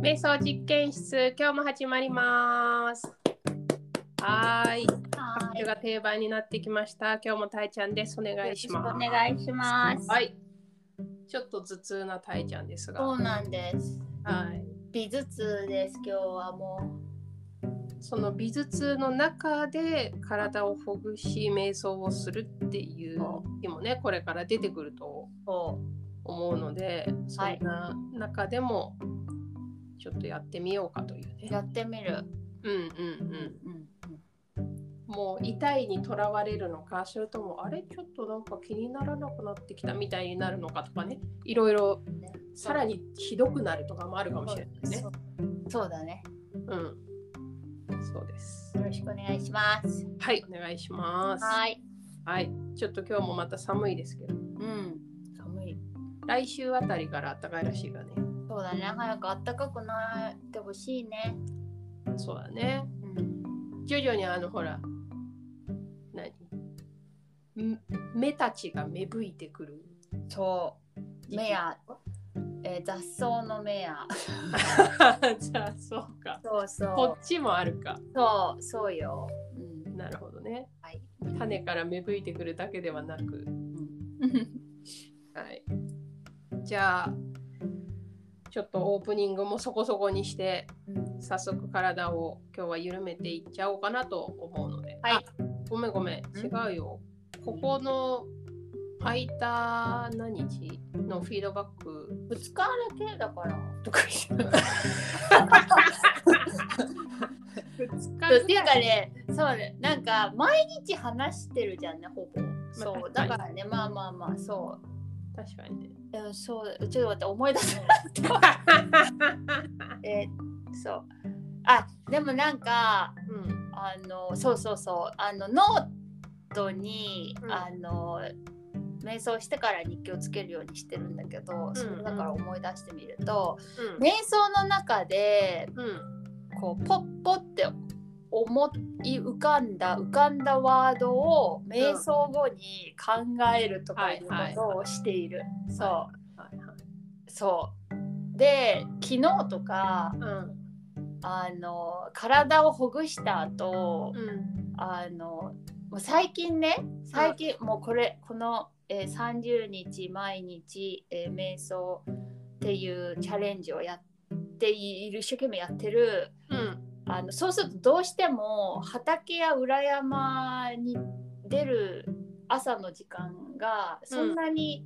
瞑想実験室、今日も始まります。はーい。は拍手が定番になってきました。今日もたいちゃんです。お願いします。お願いします。はい。ちょっと頭痛なたいちゃんですが、そうなんです。はい。美頭痛です。今日はもその美頭痛の中で体をほぐし瞑想をするっていう日もねこれから出てくると思うのでそんな中でもちょっとやってみようかというう。ね。やってみる。うんうんうん。うん。もう痛いにとらわれるのかそれともあれちょっとなんか気にならなくなってきたみたいになるのかとかねいろいろねさらにひどくなるとかもあるかもしれないねそうだね。うん。そうです。よろしくお願いします。はいお願いします。はい。はい、ちょっと今日もまた寒いですけど、うん。寒い。来週あたりから暖かいらしいがね。そうだね。早く暖かくなってほしいね。そうだね。うん。徐々にあのほら、何？ん目たちが芽吹いてくる。そう。目や、えー雑草の目や。じゃあそうか。そうそこっちもあるか。う。そう、そうよ。うん。なるほどね。はい。種から芽吹いてくるだけではなく。うん。はい。じゃあ、ちょっとオープニングもそこそこにして、うん早速体を今日は緩めていっちゃおうかなと思うので。はいあ。ごめんごめん。違うよ。ここの空いた何日のフィードバック？2日だけだから。とか言って。2そうっていうかね、そうね、なんか毎日話してるじゃんね、ほぼ。そう、だからね、まあまあまあ、そ確かにね。う。うん、そう、ちょっと待って、思い出せない。えーそう。あ、でもなんか、うん。あの、そうそうそう、あの、ノートに、うんあの、瞑想してから日記をつけるようにしてるんだけど、それだから思い出してみると、うん。瞑想の中でうん。こうポッポって思い浮かんだ浮かんだワードを瞑想後に考えるとかいうことをしている。そはいはいうそうで昨日とかうん。あの体をほぐした後うん。あのもう最近ね最近もうこれこの、えー30日毎日、えー瞑想っていうチャレンジをやっている一生懸命やってるうん。あのそうするとどうしても畑や裏山に出る朝の時間がそんなに、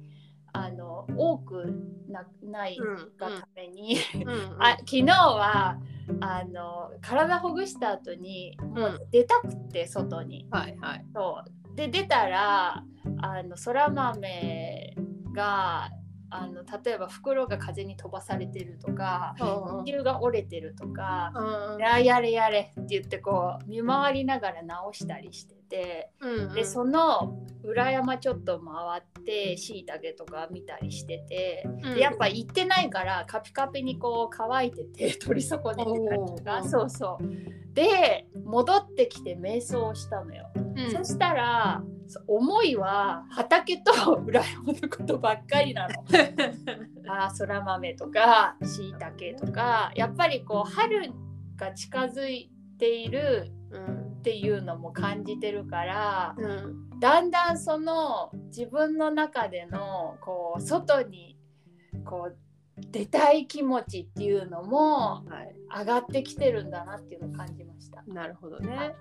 あの多くなないうん。がために、うん。あ昨日はあの体ほぐした後にもう出たくって外に。はいはい。そうで出たらあのそら豆があの例えば袋が風に飛ばされてるとか球が折れてるとかうんややれやれって言ってこう見回りながら直したりしててうん。でその裏山ちょっと回ってしいたけとか見たりしててうん。でやっぱ行ってないからカピカピにこう乾いてて 取り損ねてたりとおかー。そうそう。で戻ってきて瞑想をしたのよ。うん。そしたら思いは畑と裏山のことばっかりなの。あーそら豆とかしいたけとかやっぱりこう春が近づいているうんっていうのも感じてるからうんだんだんその自分の中でのこう外にこう出たい気持ちっていうのもはい。上がってきてるんだなっていうのを感じました。なるほどね。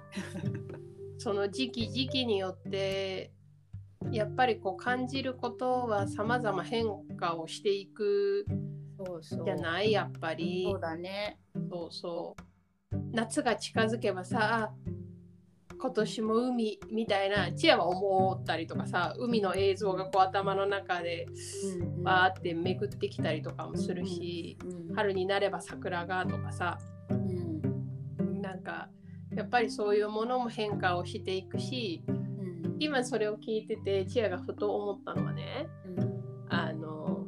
その時期時期によってやっぱりこう感じることは様々変化をしていくじゃないやっぱり。そうだね。そうそう。夏が近づけばさあ今年も海みたいなチアは思ったりとかさ海の映像がこう頭の中でうんバーって巡ってきたりとかもするしうん。春になれば桜がとかさうん。なんかやっぱりそういうものも変化をしていくしうん今それを聞いててチアがふと思ったのはねうんあの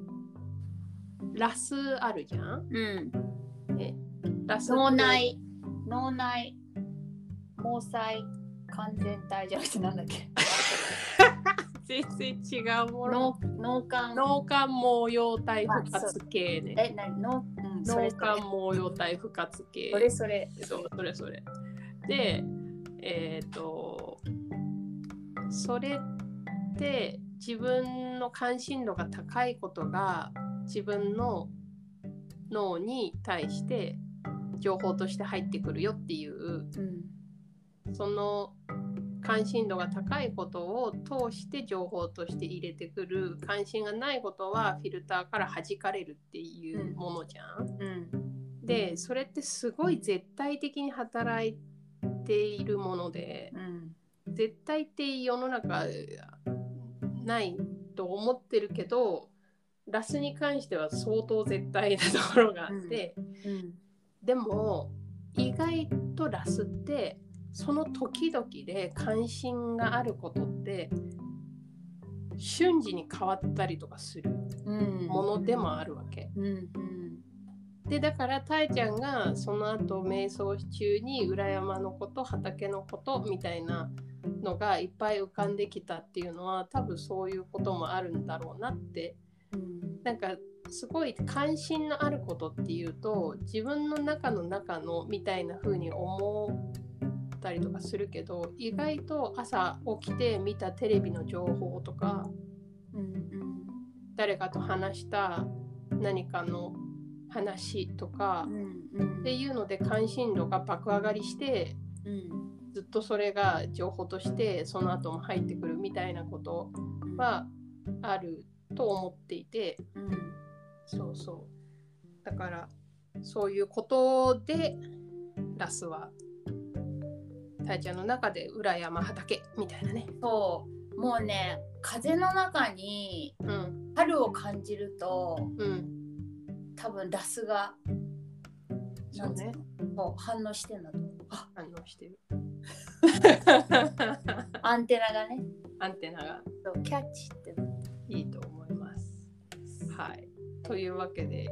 ラスあるじゃん？うん。ラス脳内脳内毛細完全体じゃなくてなんだっけ？全然違うもの。脳脳幹。脳幹毛様体不活系ね。えな脳脳幹毛様体不活系。それそれ。そうそれそれ。で、えっ、と、それって自分の関心度が高いことが自分の脳に対して情報として入ってくるよっていううん。その関心度が高いことを通して情報として入れてくる関心がないことはフィルターから弾かれるっていうものじゃん。うん。でそれってすごい絶対的に働いているものでうん。絶対って世の中ないと思ってるけどラスに関しては相当絶対なところがあって、うん。でも意外とラスってその時々で関心があることって瞬時に変わったりとかするうん。ものでもあるわけ。うん。うんでだからたいちゃんがその後瞑想中に裏山のこと畑のことみたいなのがいっぱい浮かんできたっていうのは多分そういうこともあるんだろうなって。うん。なんかすごい関心のあることっていうと自分の中の中のみたいな風に思ったりとかするけど意外と朝起きて見たテレビの情報とかうん。誰かと話した何かの話とかっていうので関心度が爆上がりしてうん。ずっとそれが情報としてその後も入ってくるみたいなことはあると思っていて。うん。そうそう。だからそういうことでラスはたいちゃんの中で裏山畑みたいなね。そう。もうね風の中にうん。春を感じるとうん多分ラスがそうね。反応してんだと思う。あ反応してる。アンテナがね。アンテナが。そうキャッチっていいと思います。はい。というわけで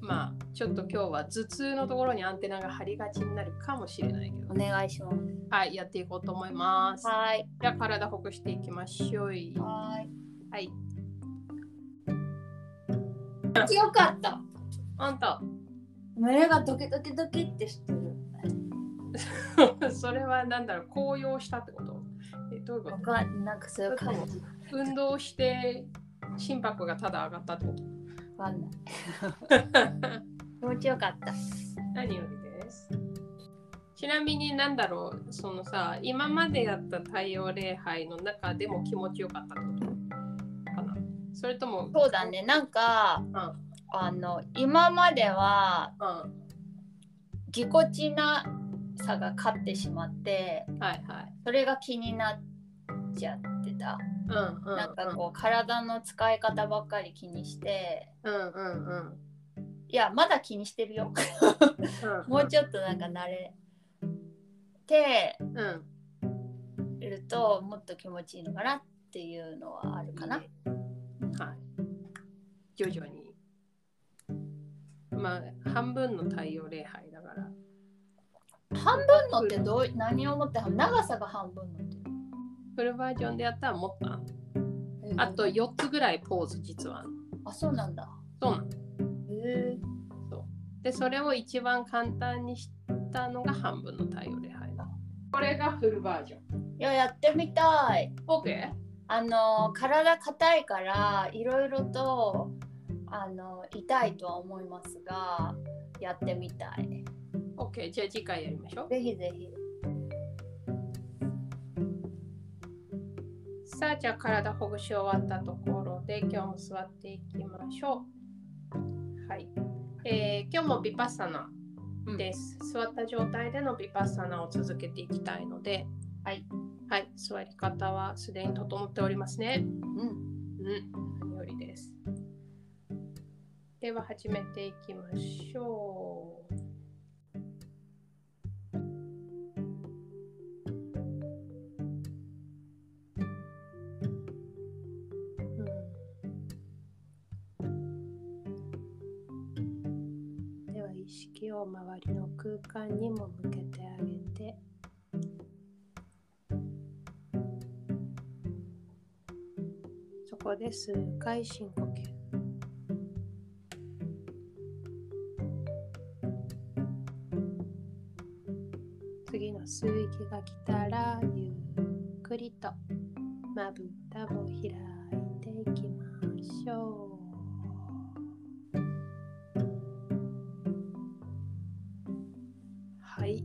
まあちょっと今日は頭痛のところにアンテナが張りがちになるかもしれないけど。お願いします。はいやっていこうと思います。はーい。じゃあ体ほぐしていきましょうははい。ーいよかった。あんた。胸がドキドキドキってしてる。それはなんだろう高揚したってこと？えどういうこわとかんなんかそういう感じ。運動して心拍がただ上がったってこと？わかんない。気持ちよかった。何よりです。ちなみになんだろうそのさ今までやった太陽礼拝の中でも気持ちよかったってこと？それともそうだね。なんかうんうんあの今まではぎこちなさが勝ってしまってはいはい。それが気になっちゃってた、うんうんなんかこう体の使い方ばっかり気にして。うんうんうん。いやまだ気にしてるよ。うんもうちょっとなんか慣れてうん。るともっと気持ちいいのかなっていうのはあるかな。はい徐々に。まあ半分の太陽礼拝だから。半分のってどう何をもって長さが半分のってフルバージョンでやったらもっとあんあと4つぐらいポーズ実はあそうなんだ。そうなのへえでそれを一番簡単にしたのが半分の太陽礼拝だ。これがフルバージョン。いややってみたい。OK? あの体硬いからいろいろとあの痛いとは思いますがやってみたい。OK じゃあ次回やりましょう。ぜひぜひ。さあじゃあ体ほぐし終わったところで今日も座っていきましょう。はい、えー今日もビパッサナです、座った状態でのビパッサナを続けていきたいので。はい、はい、座り方はすでに整っておりますね。うん。うん、何よりです。では始めていきましょう。では意識を周りの空間にも向けてあげてそこで数回深呼吸。の吸う息が来たらゆっくりとまぶたを開いていきましょう。はい。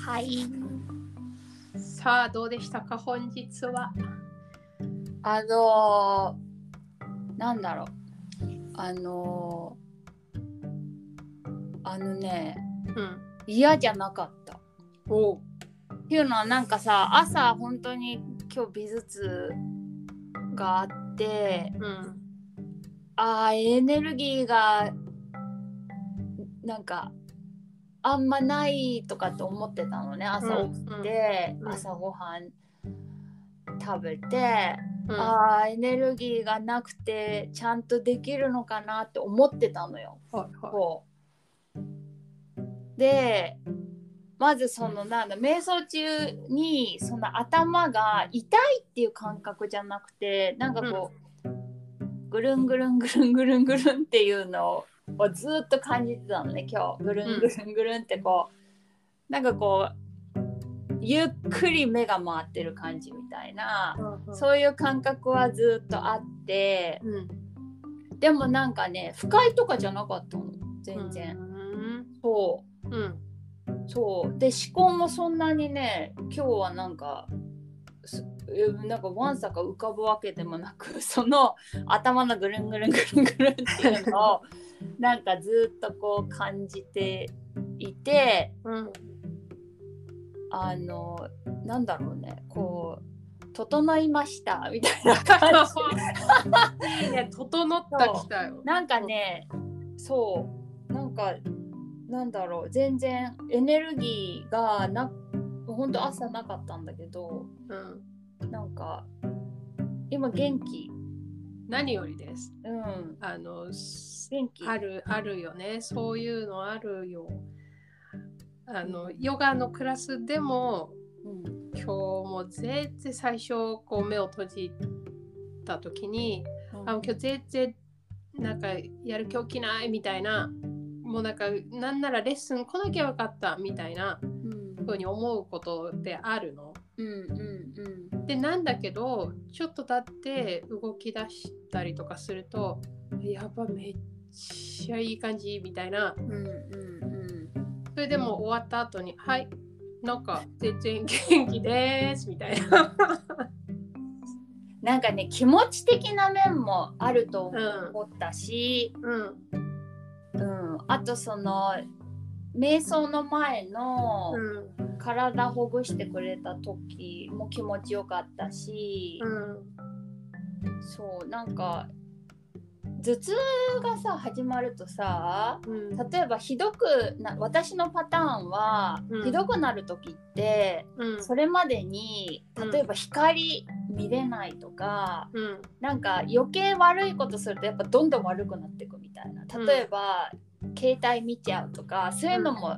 はい。さあ、どうでしたか、本日は？あのー、なんだろう。あのー、あのね、うん。嫌じゃなかった。おう。っていうのはなんかさ朝本当に今日美術があってうん。あーエネルギーがなんかあんまないとかって思ってたのね朝起きて、うんうん朝ごはん食べて、うん、あーエネルギーがなくてちゃんとできるのかなって思ってたのよ。はいはこうでまずそのなんだ瞑想中にその頭が痛いっていう感覚じゃなくてなんかこう、ぐるんぐるんぐるんぐるんぐるんっていうのをずっと感じてたのね今日ぐるんぐるんぐるんってこうなんかこうゆっくり目が回ってる感じみたいない。そういう感覚はずっとあってうん。でもなんかね不快とかじゃなかったの全然。うん。そううん。そうで思考もそんなにね今日はなんかなんかわんさか浮かぶわけでもなく その頭のぐるんぐるんぐるんぐるんっていうのを なんかずっとこう感じていてうん。あのなんだろうねこう整いましたみたいな感じ ね、整ったきたよ。なんかねそうなんかなんだろう全然エネルギーがな本当朝なかったんだけどうん。なんか今元気何よりです。うんあの、元気ある、あるよね。そういうのあるよ。あの、ヨガのクラスでも、うん今日も全然最初こう目を閉じた時に、あ今日全然なんかやる気起きないみたいなもうなんかなんならレッスン来なきゃよかったみたいなうん。ふうに思うことってあるの？うんうんでなんだけどちょっと経って動き出したりとかするとやばめっちゃいい感じみたいな。うんうんうん。それでも終わった後にはいなんか全然元気ですみたいな。なんかね気持ち的な面もあるとうん思ったし、うん。うんあとその瞑想の前のうん。体ほぐしてくれた時も気持ちよかったし、うん。そうなんか頭痛がさ始まるとさうん。例えばひどくな私のパターンは、うん。ひどくなる時ってうん。それまでにうん。例えば光見れないとか、うん。なんか余計悪いことするとやっぱどんどん悪くなっていくみたいな。例えば、携帯見ちゃうとかそういうのも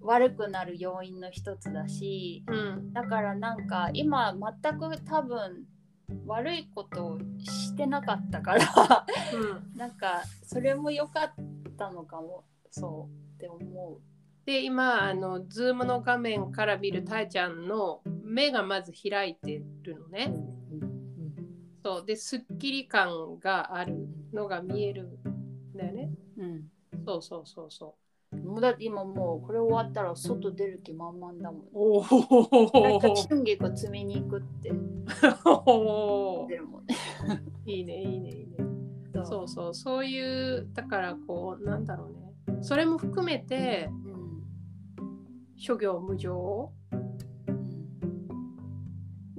悪くなる要因の一つだしうんだからなんか今全く多分悪いことをしてなかったからうんなんかそれも良かったのかもそうって思で今あの Zoom の画面から見るたえちゃんの目がまず開いてるのね。そうで、すっきり感があるのが見えるんだよね。う。うんそうそうそうそもうだって今もうこれ終わったら外出る気満々だもん。う。おなんかお。春菊摘みに行くって出るもんね。いいね、いいね、いいね。そうそう、そういう、だからこう、なんだろうね。それも含めて、うん諸行無常う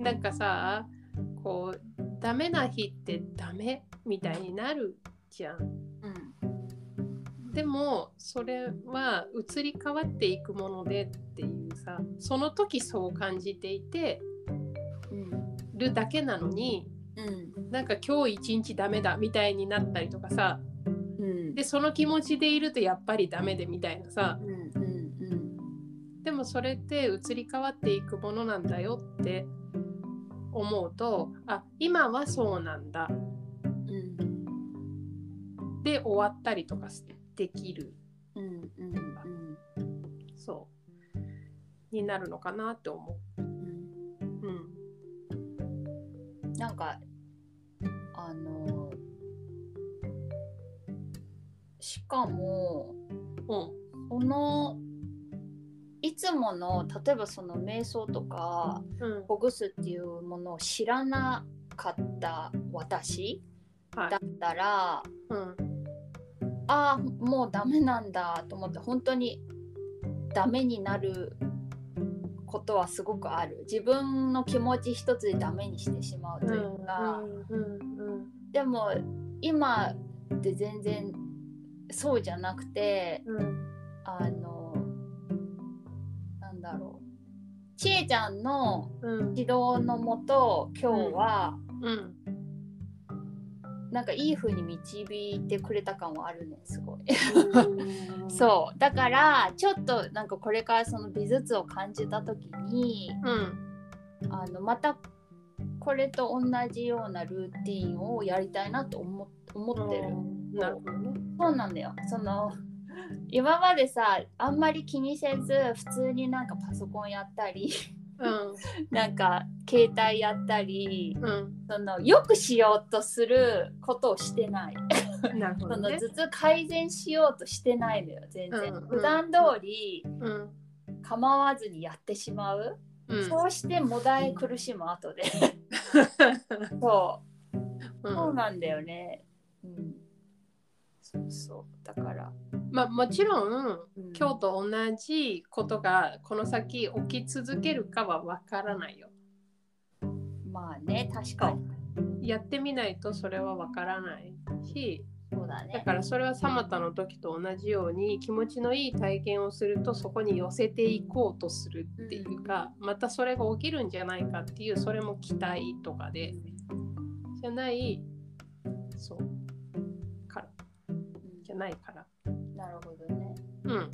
んなんかさ、こう、ダメな日ってダメみたいになるじゃん。うんでもそれは移り変わっていくものでっていうさその時そう感じていてうん。るだけなのにうん。なんか今日一日ダメだみたいになったりとかさうん。でその気持ちでいるとやっぱりダメでみたいなさ。うんうんでもそれって移り変わっていくものなんだよって思うとあ今はそうなんだ。うん。で終わったりとかできる。うんうんそう。になるのかなって思うんう。うん。なんかあのしかもうん。そのいつもの例えばその瞑想とかうん。ほぐすっていうものを知らなかった私はい。だったら、うんああもうダメなんだと思って本当にダメになることはすごくある。自分の気持ち一つでダメにしてしまうというか、うんうんでも今って全然そうじゃなくてうんあのなんだろう。ちえちゃんのうん。指導のもと今日は、うんなんかいい風に導いてくれた感はあるねすごい。うん そうだからちょっとなんかこれからその美術を感じた時にうんあのまたこれと同じようなルーティンをやりたいなと思思ってる。なるほどね。そうなんだよその今までさあんまり気にせず普通になんかパソコンやったりうんなんか携帯やったりうんそのよくしようとすることをしてない。なるほそどね。の頭痛改善しようとしてないのよ全然。うん普段通りうん構わずにやってしまう。うんそうしてもだえ苦しむ後で。そううそうなんだよね。うん。そうそうだから。まあもちろんうん今日と同じことがこの先起き続けるかはわからないよ。まあね確かに。やってみないとそれはわからないしそうだね。だからそれはサマタの時と同じように気持ちのいい体験をするとそこに寄せていこうとするっていうかまたそれが起きるんじゃないかっていうそれも期待とかでじゃないそうじゃないから。うんなるほどね。うん。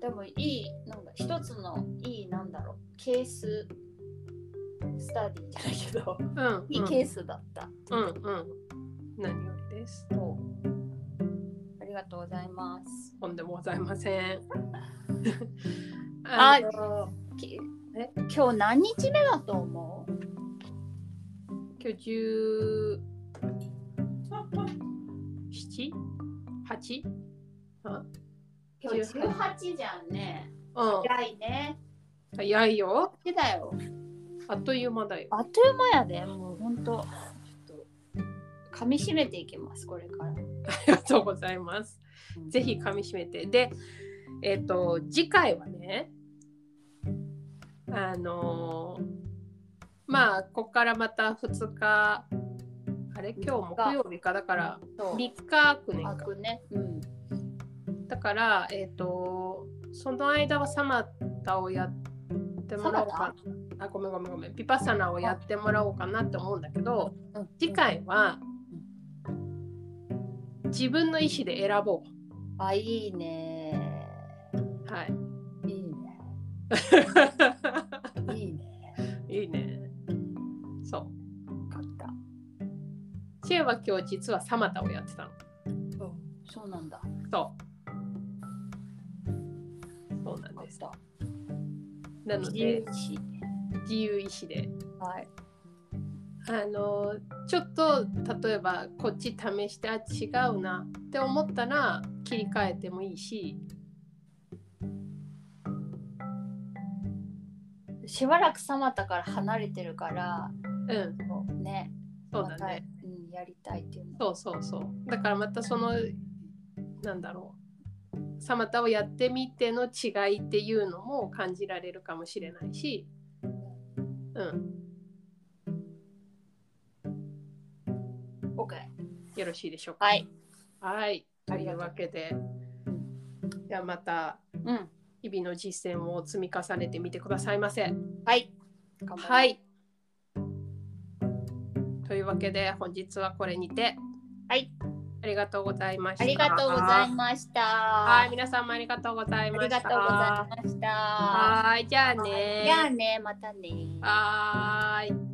でもいいなんだ一つのいいなんだろうケーススタディじゃないけど、うんいいケースだった。う。んうん。何よりです。ありがとうございます。とんでもございません。あのきえ今日何日目だと思う？今日十七八？あ今日18じゃんね。うん早いね。早いよ好きだよ。あっという間だよあっという間やで。もうほんと。ちょっと噛み締めていきます、これから。ありがとうございますぜひ噛み締めてでえっ、と次回はねあのーまあここからまた2日あれ今日木曜日かだからそう3日空くねかくね。うん。だからえっ、とその間はサマタをやってもらおうかなあごめんごめんごめんピパサナをやってもらおうかなって思うんだけどうん次回は自分の意思で選ぼうあ、いいね。はい いいね。いいね。いいね。シェアは今日実はサマタをやってたの。そうなんだ。そう。そうなんです。なのた。で、し。自由意志で。はい。あの、ちょっと例えばこっち試して、あ、違うなって思ったら切り替えてもいいし、しばらくサマタから離れてるから、うん、ね。そうだね。やりたいっていうの。そうそうそう。だからまたその、なんだろう。サマタをやってみての違いっていうのも感じられるかもしれないし、うん、OK。よろしいでしょうか？はい。はい。というわけで、じゃあまたうん。日々の実践を積み重ねてみてくださいませ。はい。は。い。というわけで本日はこれにてはい。あありがとうございました。ありがとうございました。はい、皆さんもありがとうございあました。りがとうございました。はい、じゃあね。じゃあね、またね。はーい。